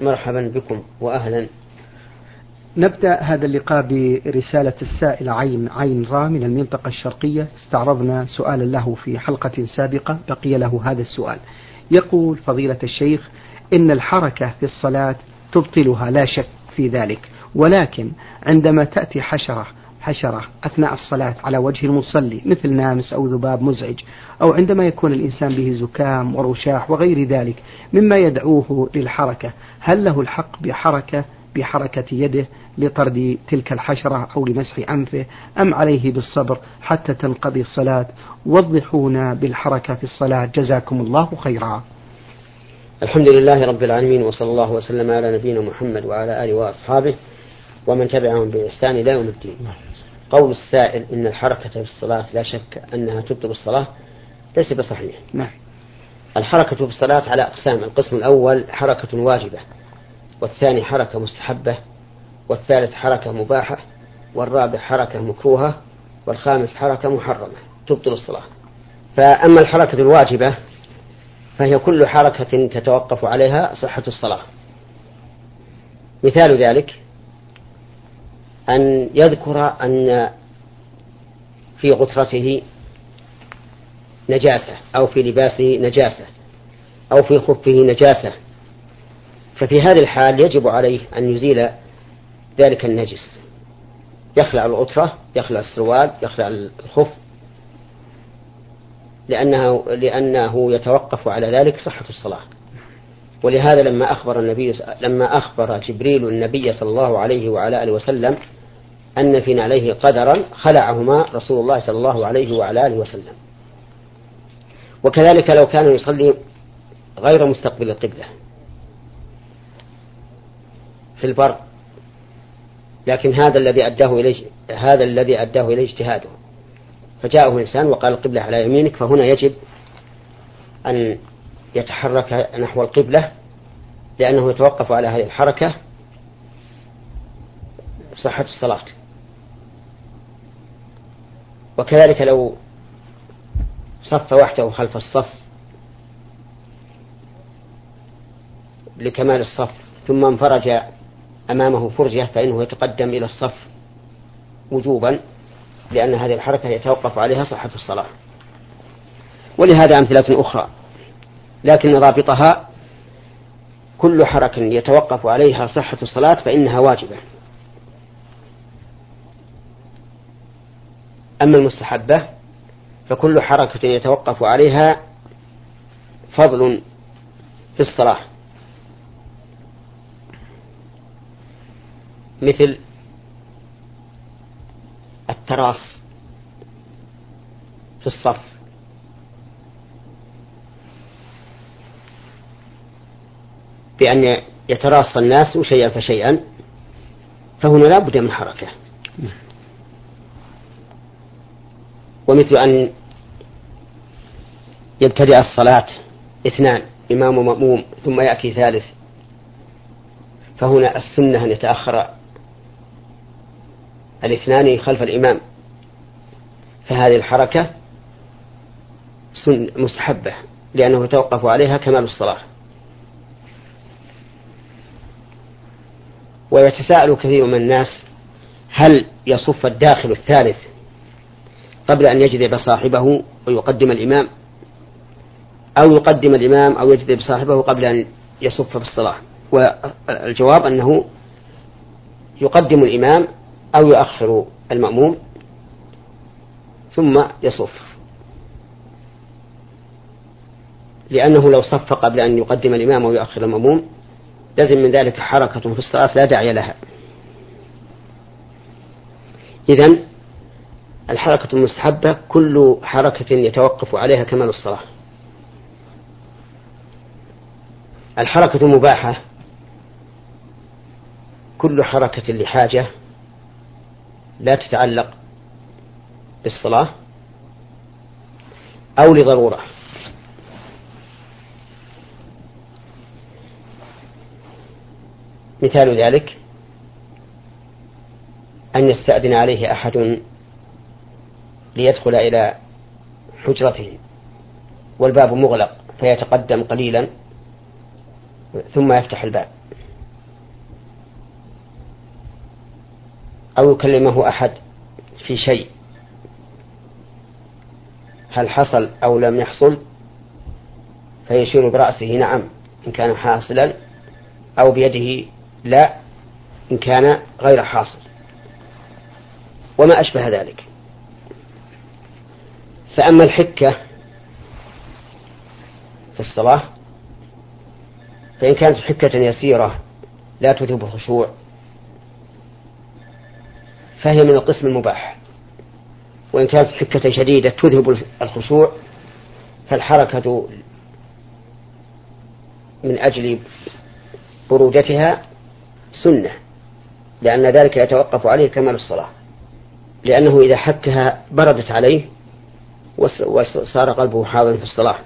مرحبا بكم وأهلا. نبدأ هذا اللقاء برسالة السائل عين عين را من المنطقة الشرقية. استعرضنا سؤالا له في حلقة سابقة بقي له هذا السؤال. يقول فضيلة الشيخ إن الحركة في الصلاة تبطلها لا شك في ذلك. ولكن عندما تأتي حشرة حشرة أثناء الصلاة على وجه المصلي مثل نامس أو ذباب مزعج أو عندما يكون الإنسان به زكام ورشاح وغير ذلك مما يدعوه للحركة. هل له الحق بحركة بحركة يده لطرد تلك الحشرة أو لمسح أنفه أم عليه بالصبر حتى تنقضي الصلاة؟ وضحونا بالحركة في الصلاة. جزاكم الله خيرا. الحمد لله رب العالمين وصلى الله وسلم على نبينا محمد وعلى آله وأصحابه ومن تبعهم بإحسان إلى يوم الدين. قول السائل إن الحركة في الصلاة لا شك أنها تبطل الصلاة ليس بصحيح. نعم. الحركة في الصلاة على أقسام القسم الأول حركة واجبة والثاني حركة مستحبة والثالث حركة مباحة والرابع حركة مكروهة والخامس حركة محرمة تبطل الصلاة. فأما الحركة الواجبة فهي كل حركة تتوقف عليها صحة الصلاة. مثال ذلك أن يذكر أن في غترته نجاسة أو في لباسه نجاسة أو في خفه نجاسة. ففي هذه الحال يجب عليه أن يزيل ذلك النجس. يخلع الغترة يخلع السروال يخلع الخف لأنه, لأنه يتوقف على ذلك صحة الصلاة. ولهذا لما أخبر النبي لما أخبر جبريل النبي صلى الله عليه وعلى آله وسلم أن في نعليه قدرا خلعهما رسول الله صلى الله عليه وعلى آله وسلم. وكذلك لو كان يصلي غير مستقبل القبلة في البر لكن هذا الذي أداه إليه هذا الذي أداه إليه اجتهاده. فجاءه إنسان وقال القبلة على يمينك فهنا يجب أن يتحرك نحو القبلة لأنه يتوقف على هذه الحركة صحة الصلاة. وكذلك لو صف وحده خلف الصف لكمال الصف ثم انفرج أمامه فرجة فإنه يتقدم إلى الصف وجوبا لأن هذه الحركة يتوقف عليها صحة الصلاة. ولهذا أمثلة أخرى. لكن رابطها كل حركة يتوقف عليها صحة الصلاة فإنها واجبة. أما المستحبة فكل حركة يتوقف عليها فضل في الصلاة. مثل التراص في الصف. بأن يتراص الناس شيئا فشيئا فهنا لا بد من حركة. ومثل أن يبتدئ الصلاة اثنان إمام ومأموم ثم يأتي ثالث. فهنا السنة أن يتأخر الاثنان خلف الإمام. فهذه الحركة سن مستحبة لأنه يتوقف عليها كمال الصلاة. ويتساءل كثير من الناس هل يصف الداخل الثالث قبل أن يجذب صاحبه ويقدم الإمام أو يقدم الإمام أو يجذب صاحبه قبل أن يصف في الصلاة والجواب أنه يقدم الإمام أو يؤخر المأموم ثم يصف. لأنه لو صف قبل أن يقدم الإمام أو يؤخر المأموم لازم من ذلك حركة في الصلاة لا داعي لها. إذن الحركة المستحبة كل حركة يتوقف عليها كمال الصلاة. الحركة المباحة كل حركة لحاجة لا تتعلق بالصلاة أو لضرورة. مثال ذلك أن يستأذن عليه أحد ليدخل إلى حجرته والباب مغلق فيتقدم قليلا ثم يفتح الباب. أو يكلمه أحد في شيء. هل حصل أو لم يحصل؟ فيشير برأسه نعم إن كان حاصلا أو بيده لا إن كان غير حاصل. وما أشبه ذلك. فأما الحكة في الصلاة فإن كانت حكة يسيرة لا تذهب الخشوع فهي من القسم المباح. وإن كانت حكة شديدة تذهب الخشوع فالحركة من أجل برودتها سنة لأن ذلك يتوقف عليه كمال الصلاة. لأنه إذا حكها بردت عليه وصار قلبه حاضرا في الصلاة.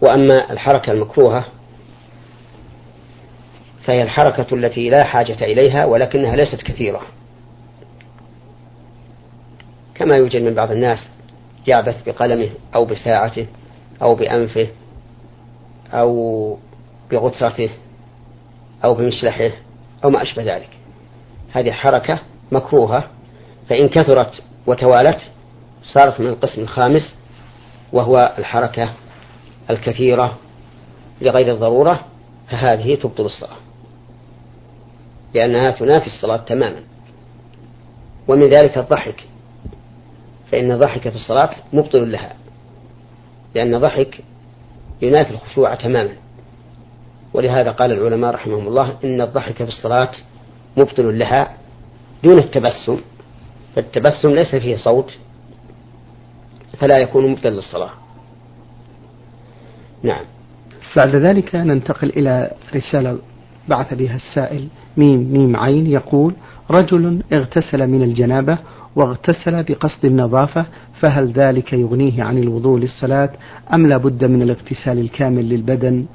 وأما الحركة المكروهة فهي الحركة التي لا حاجة إليها ولكنها ليست كثيرة. كما يوجد من بعض الناس يعبث بقلمه أو بساعته أو بأنفه أو بغترته أو بمشلحه أو ما أشبه ذلك. هذه حركة مكروهة فإن كثرت وتوالت صارت من القسم الخامس وهو الحركة الكثيرة لغير الضرورة فهذه تبطل الصلاة لأنها تنافي الصلاة تماما. ومن ذلك الضحك فإن الضحك في الصلاة مبطل لها لأن الضحك ينافي الخشوع تماما. ولهذا قال العلماء رحمهم الله إن الضحك في الصلاة مبطل لها دون التبسم فالتبسم ليس فيه صوت فلا يكون مبطل للصلاة. نعم. بعد ذلك ننتقل إلى رسالة بعث بها السائل ميم ميم عين يقول رجل اغتسل من الجنابة واغتسل بقصد النظافة فهل ذلك يغنيه عن الوضوء للصلاة أم لا بد من الاغتسال الكامل للبدن؟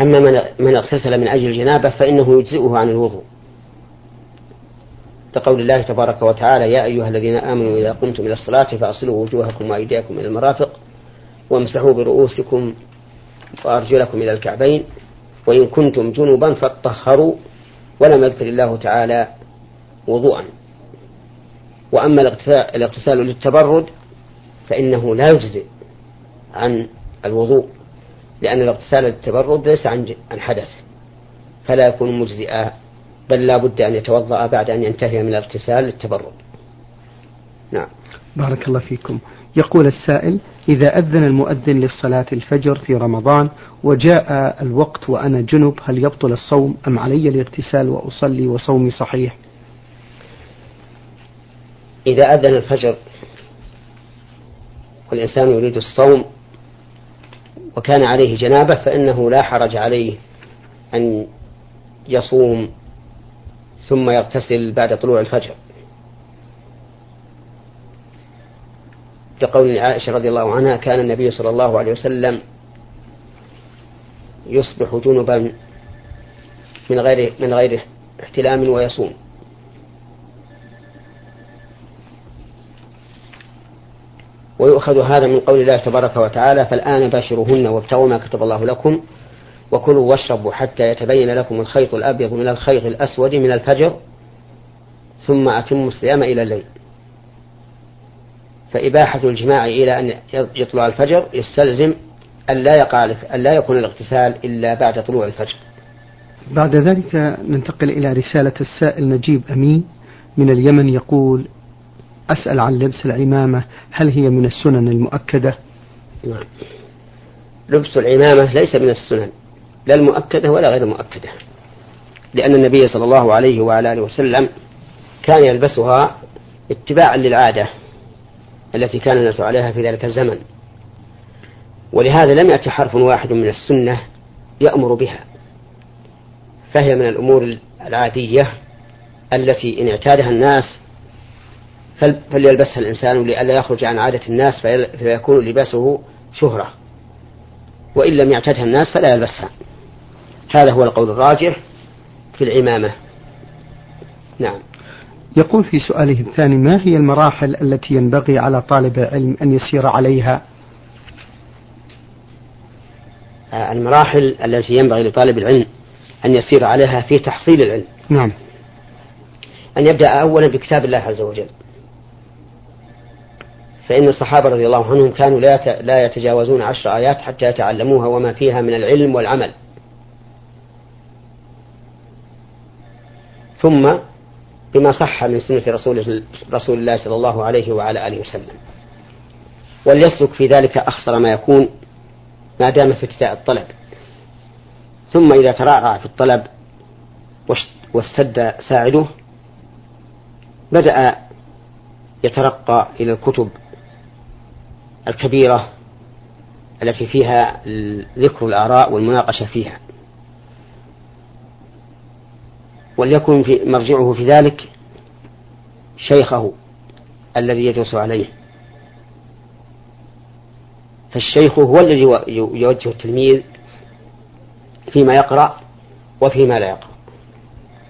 أما من من اغتسل من أجل الجنابة فإنه يجزئه عن الوضوء. كقول الله تبارك وتعالى يا أيها الذين آمنوا إذا قمتم إلى الصلاة فأصلوا وجوهكم وأيديكم إلى المرافق وامسحوا برؤوسكم وأرجلكم إلى الكعبين وإن كنتم جنبا فاطهروا ولم يذكر الله تعالى وضوءا. وأما الاغتسال للتبرد فإنه لا يجزئ عن الوضوء لأن الاغتسال للتبرد ليس عن حدث فلا يكون مجزئا بل لا بد أن يتوضأ بعد أن ينتهي من الاغتسال للتبرد. نعم. بارك الله فيكم. يقول السائل إذا أذن المؤذن للصلاة الفجر في رمضان وجاء الوقت وأنا جنب هل يبطل الصوم أم علي الاغتسال وأصلي وصومي صحيح؟ إذا أذن الفجر والإنسان يريد الصوم وكان عليه جنابة فإنه لا حرج عليه أن يصوم ثم يغتسل بعد طلوع الفجر. كقول عائشة رضي الله عنها كان النبي صلى الله عليه وسلم يصبح جنبا من غير من غير احتلام ويصوم. ويؤخذ هذا من قول الله تبارك وتعالى فالآن باشروهن وابتغوا ما كتب الله لكم وكلوا واشربوا حتى يتبين لكم الخيط الأبيض من الخيط الأسود من الفجر ثم أتموا الصيام إلى الليل. فإباحة الجماع إلى أن يطلع الفجر يستلزم أن لا يقع أن لا يكون الاغتسال إلا بعد طلوع الفجر. بعد ذلك ننتقل إلى رسالة السائل نجيب أمين من اليمن يقول أسأل عن لبس العمامة هل هي من السنن المؤكدة؟ نعم. لبس العمامة ليس من السنن. لا المؤكدة ولا غير المؤكدة. لأن النبي صلى الله عليه وعلى آله وسلم كان يلبسها اتباعا للعادة التي كان الناس عليها في ذلك الزمن. ولهذا لم يأتي حرف واحد من السنة يأمر بها. فهي من الأمور العادية التي إن اعتادها الناس فليلبسها الإنسان لئلا يخرج عن عادة الناس فيكون لباسه شهرة. وإن لم يعتدها الناس فلا يلبسها. هذا هو القول الراجح في العمامة. نعم. يقول في سؤاله الثاني ما هي المراحل التي ينبغي على طالب العلم أن يسير عليها؟ المراحل التي ينبغي لطالب العلم أن يسير عليها في تحصيل العلم. نعم. أن يبدأ أولا بكتاب الله عز وجل. فإن الصحابة رضي الله عنهم كانوا لا يتجاوزون عشر آيات حتى يتعلموها وما فيها من العلم والعمل. ثم بما صح من سنة رسول, رسول الله صلى الله عليه وعلى آله وسلم. وليسلك في ذلك أخسر ما يكون ما دام في ابتداء الطلب. ثم إذا ترعرع في الطلب واستد ساعده بدأ يترقى إلى الكتب الكبيرة التي فيها ذكر الآراء والمناقشة فيها. وليكن في مرجعه في ذلك شيخه الذي يدرس عليه. فالشيخ هو الذي يوجه التلميذ فيما يقرأ وفيما لا يقرأ.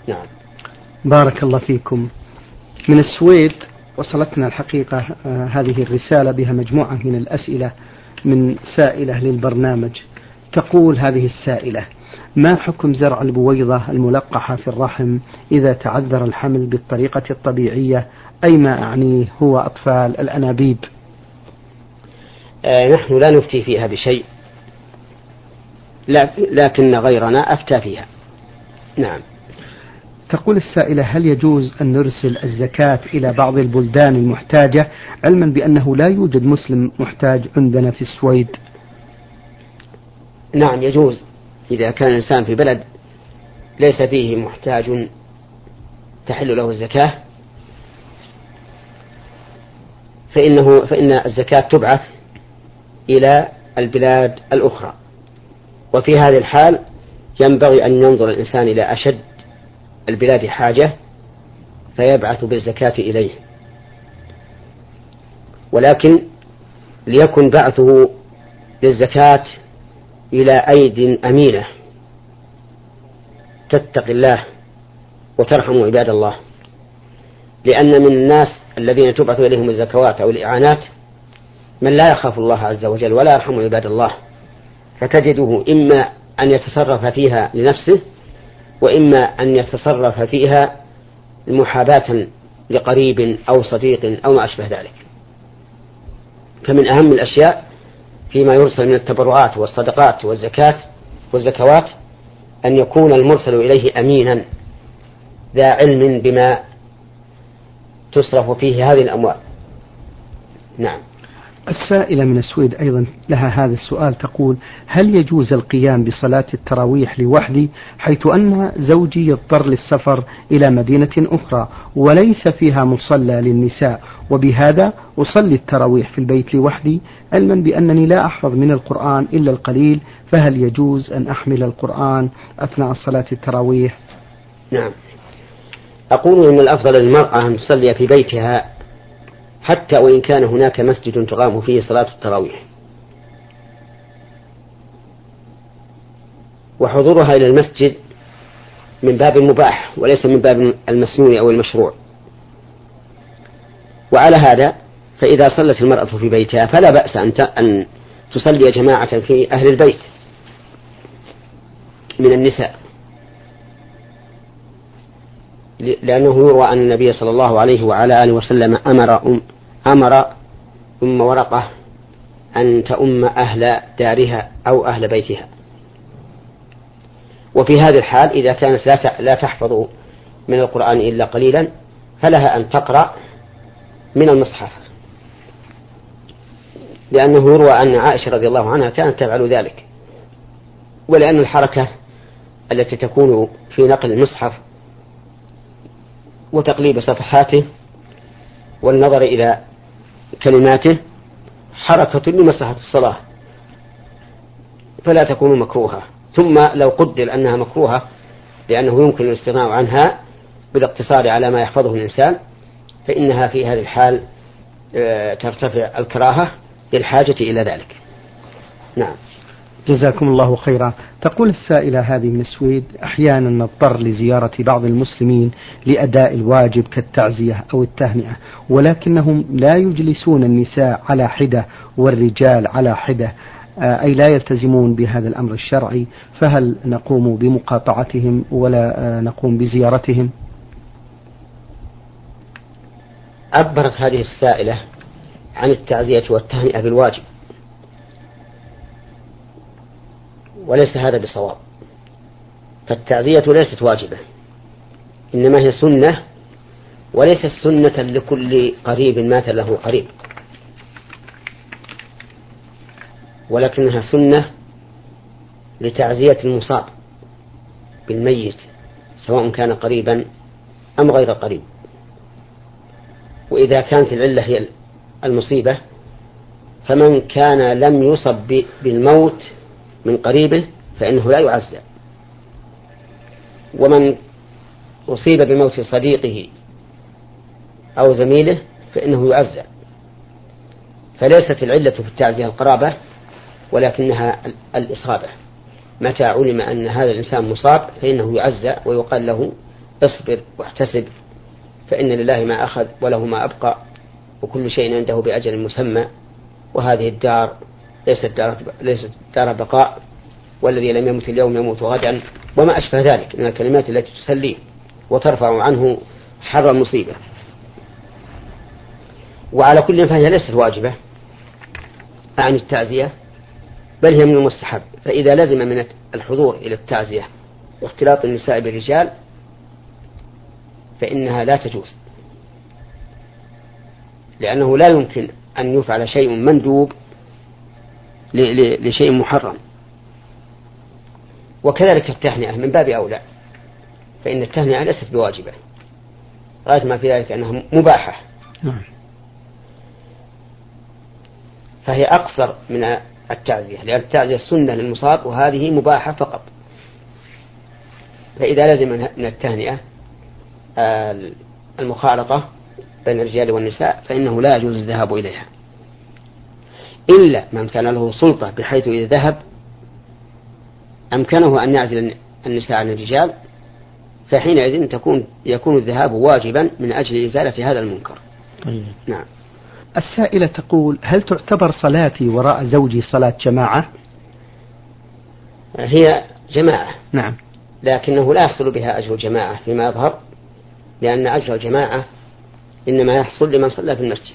نعم. بارك الله فيكم. من السويد وصلتنا الحقيقة آه هذه الرسالة بها مجموعة من الأسئلة من سائلة للبرنامج. تقول هذه السائلة ما حكم زرع البويضة الملقحة في الرحم إذا تعذر الحمل بالطريقة الطبيعية؟ أي ما أعنيه هو أطفال الأنابيب؟ آه نحن لا نفتي فيها بشيء لكن غيرنا أفتى فيها. نعم. تقول السائلة هل يجوز أن نرسل الزكاة إلى بعض البلدان المحتاجة علما بأنه لا يوجد مسلم محتاج عندنا في السويد؟ نعم يجوز. إذا كان الإنسان في بلد ليس فيه محتاج تحل له الزكاة فإنه فإن الزكاة تبعث إلى البلاد الأخرى. وفي هذه الحال ينبغي أن ينظر الإنسان إلى أشد البلاد حاجة فيبعث بالزكاة إليه. ولكن ليكن بعثه للزكاة إلى أيد أمينة. تتقي الله وترحم عباد الله. لأن من الناس الذين تبعث إليهم الزكوات أو الإعانات من لا يخاف الله عز وجل ولا يرحم عباد الله. فتجده إما أن يتصرف فيها لنفسه وإما أن يتصرف فيها محاباة لقريب أو صديق أو ما أشبه ذلك. فمن أهم الأشياء فيما يرسل من التبرعات والصدقات والزكاة والزكوات أن يكون المرسل إليه أمينا ذا علم بما تصرف فيه هذه الأموال. نعم. السائلة من السويد أيضا لها هذا السؤال تقول هل يجوز القيام بصلاة التراويح لوحدي حيث أن زوجي يضطر للسفر إلى مدينة أخرى وليس فيها مصلى للنساء؟ وبهذا أصلي التراويح في البيت لوحدي علما بأنني لا أحفظ من القرآن إلا القليل فهل يجوز أن أحمل القرآن أثناء صلاة التراويح؟ نعم. أقول إن الأفضل للمرأة أن تصلي في بيتها حتى وإن كان هناك مسجد تقام فيه صلاة التراويح. وحضورها إلى المسجد من باب المباح وليس من باب المسنون أو المشروع. وعلى هذا فإذا صلت المرأة في بيتها فلا بأس أن أن تصلي جماعة في أهل البيت من النساء. لأنه يروى أن النبي صلى الله عليه وعلى آله وسلم أمر أم أمر أم ورقة أن تؤم أهل دارها أو أهل بيتها. وفي هذه الحال إذا كانت لا لا تحفظ من القرآن إلا قليلا فلها أن تقرأ من المصحف. لأنه يروى أن عائشة رضي الله عنها كانت تفعل ذلك. ولأن الحركة التي تكون في نقل المصحف وتقليب صفحاته والنظر إلى كلماته حركة لمصلحة الصلاة فلا تكون مكروهة. ثم لو قدر أنها مكروهة لأنه يمكن الاستغناء عنها بالاقتصار على ما يحفظه الإنسان فإنها في هذه الحال آه، ترتفع الكراهة للحاجة إلى ذلك. نعم. جزاكم الله خيرا. تقول السائلة هذه من السويد أحيانا نضطر لزيارة بعض المسلمين لأداء الواجب كالتعزية أو التهنئة ولكنهم لا يجلسون النساء على حدة والرجال على حدة آه، أي لا يلتزمون بهذا الأمر الشرعي فهل نقوم بمقاطعتهم ولا آه، نقوم بزيارتهم؟ عبرت هذه السائلة عن التعزية والتهنئة بالواجب. وليس هذا بصواب. فالتعزية ليست واجبة إنما هي سنة وليست سنة لكل قريب مات له قريب. ولكنها سنة لتعزية المصاب بالميت سواء كان قريبا أم غير قريب. وإذا كانت العلة هي المصيبة فمن كان لم يصب بالموت من قريبه فإنه لا يعزى ومن أصيب بموت صديقه أو زميله فإنه يعزى فليست العلة في التعزية القرابة ولكنها الإصابة. متى علم أن هذا الإنسان مصاب فإنه يعزى ويقال له اصبر واحتسب فإن لله ما أخذ وله ما أبقى وكل شيء عنده بأجل مسمى. وهذه الدار ليست دار ليست دار بقاء والذي لم يمت اليوم يموت غدا وما أشبه ذلك من الكلمات التي تسليه وترفع عنه حر المصيبة. وعلى كل فهي ليست واجبة عن التعزية بل هي من المستحب. فإذا لزم من الحضور إلى التعزية واختلاط النساء بالرجال فإنها لا تجوز. لأنه لا يمكن أن يفعل شيء مندوب لشيء محرم. وكذلك التهنئة من باب أولى. فإن التهنئة ليست بواجبة. غاية ما في ذلك أنها مباحة. نعم. فهي أقصر من التعزية لأن التعزية سنة للمصاب وهذه مباحة فقط. فإذا لزم من التهنئة المخالطة بين الرجال والنساء فإنه لا يجوز الذهاب إليها. إلا من كان له سلطة بحيث إذا ذهب أمكنه أن يعزل النساء عن الرجال فحينئذ تكون يكون الذهاب واجبا من أجل إزالة هذا المنكر. طيب. نعم. السائلة تقول هل تعتبر صلاتي وراء زوجي صلاة جماعة؟ هي جماعة. نعم. لكنه لا يحصل بها أجر الجماعة فيما يظهر لأن أجر الجماعة إنما يحصل لمن صلى في المسجد.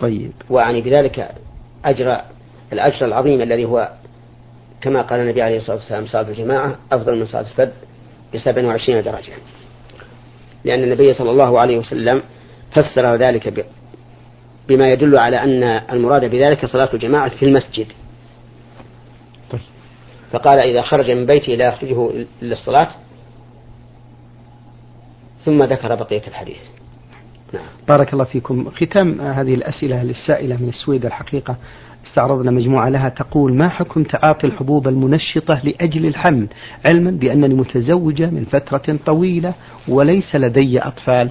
طيب. وأعني بذلك أجر الأجر العظيم الذي هو كما قال النبي عليه الصلاة والسلام صلاة الجماعة أفضل من صلاة الفرد بسبع وعشرين درجة. لأن النبي صلى الله عليه وسلم فسر ذلك بما يدل على أن المراد بذلك صلاة الجماعة في المسجد. طيب. فقال إذا خرج من بيته لا يخرجه للصلاة ثم ذكر بقية الحديث. نعم. بارك الله فيكم. ختام هذه الأسئلة للسائلة من السويد الحقيقة. استعرضنا مجموعة لها تقول ما حكم تعاطي الحبوب المنشطة لأجل الحمل؟ علما بأنني متزوجة من فترة طويلة وليس لدي أطفال.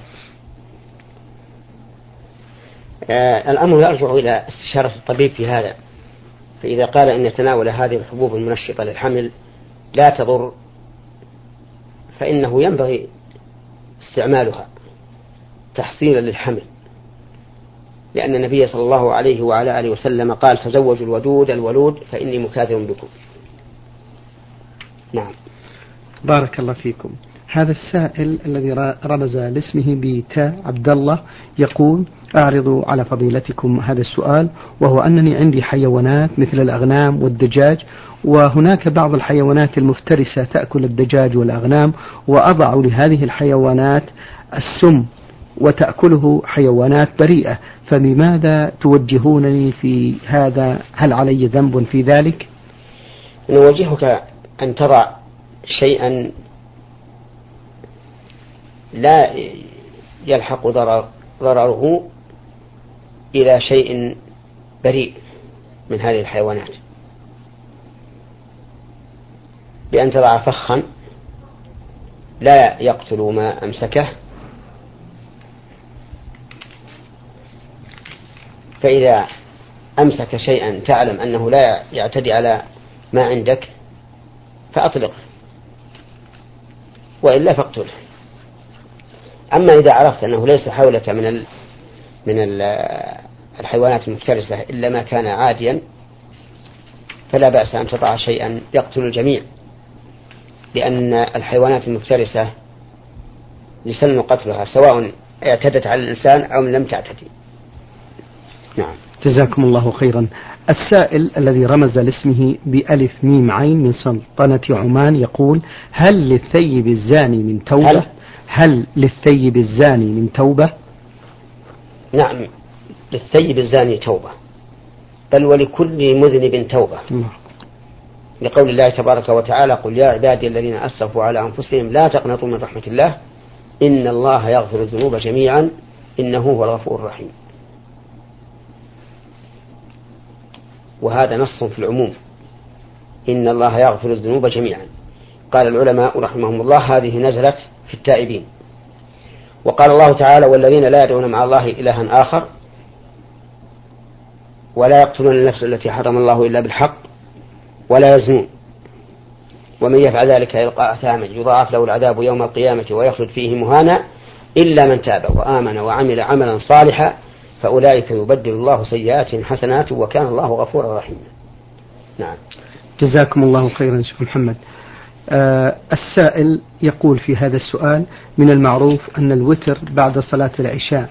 آه الأمر يرجع إلى استشارة الطبيب في هذا. فإذا قال إن تناول هذه الحبوب المنشطة للحمل لا تضر فإنه ينبغي استعمالها. تحصيلا للحمل. لأن النبي صلى الله عليه وعلى آله وسلم قال تزوجوا الودود الولود فإني مكاثر بكم. نعم. بارك الله فيكم. هذا السائل الذي رمز لاسمه بتاء عبد الله يقول أعرض على فضيلتكم هذا السؤال وهو أنني عندي حيوانات مثل الأغنام والدجاج وهناك بعض الحيوانات المفترسة تأكل الدجاج والأغنام وأضع لهذه الحيوانات السم وتأكله حيوانات بريئة. فبماذا توجهونني في هذا؟ هل علي ذنب في ذلك؟ نوجهك أن تضع شيئا لا يلحق ضرر ضرره إلى شيء بريء من هذه الحيوانات. بأن تضع فخا لا يقتل ما أمسكه. فإذا أمسك شيئا تعلم أنه لا يعتدي على ما عندك فأطلقه وإلا فاقتله. أما إذا عرفت أنه ليس حولك من ال من ال الحيوانات المفترسة إلا ما كان عاديا فلا بأس أن تضع شيئا يقتل الجميع. لأن الحيوانات المفترسة يسن قتلها سواء اعتدت على الإنسان أو لم تعتدي. نعم. جزاكم الله خيرا. السائل الذي رمز لاسمه بألف ميم عين من سلطنة عمان يقول هل للثيب الزاني من توبة؟ هل, هل للثيب الزاني من توبة؟ نعم للثيب الزاني توبة. بل ولكل مذنب توبة. لقول الله تبارك وتعالى قل يا عبادي الذين أسرفوا على أنفسهم لا تقنطوا من رحمة الله. إن الله يغفر الذنوب جميعا إنه هو الغفور الرحيم. وهذا نص في العموم. إن الله يغفر الذنوب جميعا. قال العلماء رحمهم الله هذه نزلت في التائبين. وقال الله تعالى والذين لا يدعون مع الله إلها آخر ولا يقتلون النفس التي حرم الله إلا بالحق ولا يزنون. ومن يفعل ذلك يلقى أثاما يضاعف له العذاب يوم القيامة ويخلد فيه مهانا إلا من تاب وآمن وعمل عملا صالحا فأولئك يبدل الله سيئاتهم حسنات وكان الله غفورا رحيما. نعم. جزاكم الله خيرا شيخ محمد. آه السائل يقول في هذا السؤال من المعروف أن الوتر بعد صلاة العشاء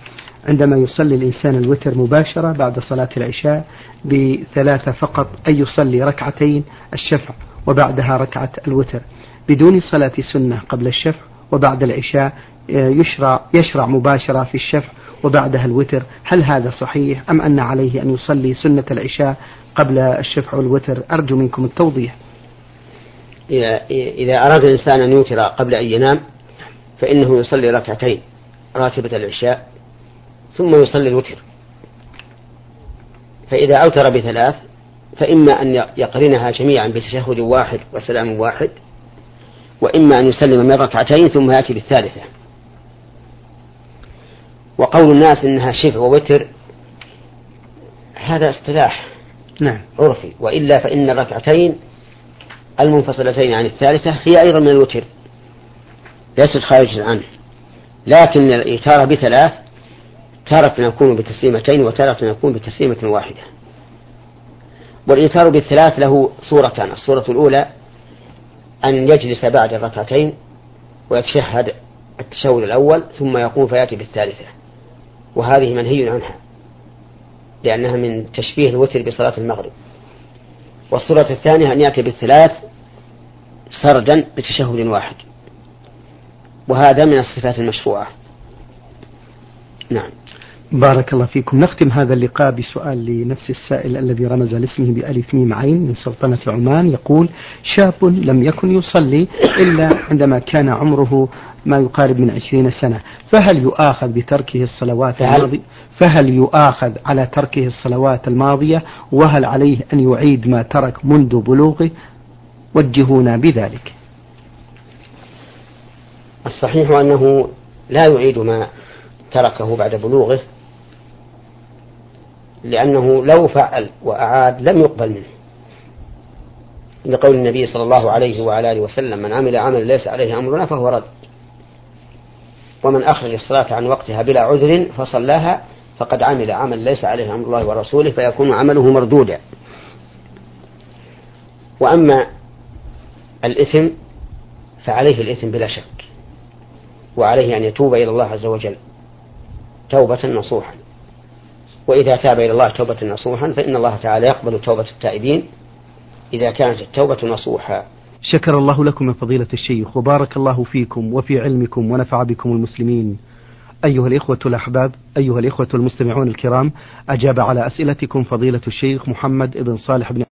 عندما يصلي الإنسان الوتر مباشرة بعد صلاة العشاء بثلاثة فقط أي يصلي ركعتين الشفع وبعدها ركعة الوتر. بدون صلاة سنة قبل الشفع وبعد العشاء آه، يشرع يشرع مباشرة في الشفع وبعدها الوتر هل هذا صحيح أم أن عليه أن يصلي سنة العشاء قبل الشفع والوتر؟ أرجو منكم التوضيح. إذا أراد الإنسان أن يوتر قبل أن ينام فإنه يصلي ركعتين راتبة العشاء ثم يصلي الوتر. فإذا أوتر بثلاث فإما أن يقرنها جميعا بتشهد واحد وسلام واحد وإما أن يسلم من ركعتين ثم يأتي بالثالثة. وقول الناس إنها شفع ووتر هذا اصطلاح نعم. عرفي. وإلا فإن الركعتين المنفصلتين عن الثالثة هي أيضا من الوتر ليست خارجا عنه. لكن الإيتار بثلاث تارة يكون بتسليمتين وتارة يكون بتسليمة واحدة. والإيتار بالثلاث له صورتان. الصورة الأولى أن يجلس بعد الركعتين ويتشهد التشهد الأول ثم يقوم فيأتي بالثالثة. وهذه منهي عنها لأنها من تشبيه الوتر بصلاة المغرب. والصورة الثانية أن يأتي بالثلاث سردا بتشهد واحد وهذا من الصفات المشروعة. نعم. بارك الله فيكم. نختم هذا اللقاء بسؤال لنفس السائل الذي رمز لاسمه بألف ميم عين من سلطنة عمان. يقول شاب لم يكن يصلي إلا عندما كان عمره ما يقارب من عشرين سنة. فهل يؤاخذ بتركه الصلوات الماضية؟ فهل يؤاخذ على تركه الصلوات الماضية؟ وهل عليه أن يعيد ما ترك منذ بلوغه؟ وجهونا بذلك. الصحيح أنه لا يعيد ما تركه بعد بلوغه. لأنه لو فعل وأعاد لم يقبل منه. لقول النبي صلى الله عليه وعلى آله وسلم من عمل عملا ليس عليه أمرنا فهو رد. ومن أخرج الصلاة عن وقتها بلا عذر فصلاها فقد عمل عمل ليس عليه أمر الله ورسوله فيكون عمله مردودا. وأما الإثم فعليه الإثم بلا شك وعليه أن يتوب إلى الله عز وجل توبة نصوحا. وإذا تاب إلى الله توبة نصوحا فإن الله تعالى يقبل توبة التائبين إذا كانت التوبة نصوحا. شكر الله لكم يا فضيلة الشيخ وبارك الله فيكم وفي علمكم ونفع بكم المسلمين. أيها الإخوة الأحباب أيها الإخوة المستمعون الكرام أجاب على أسئلتكم فضيلة الشيخ محمد بن صالح بن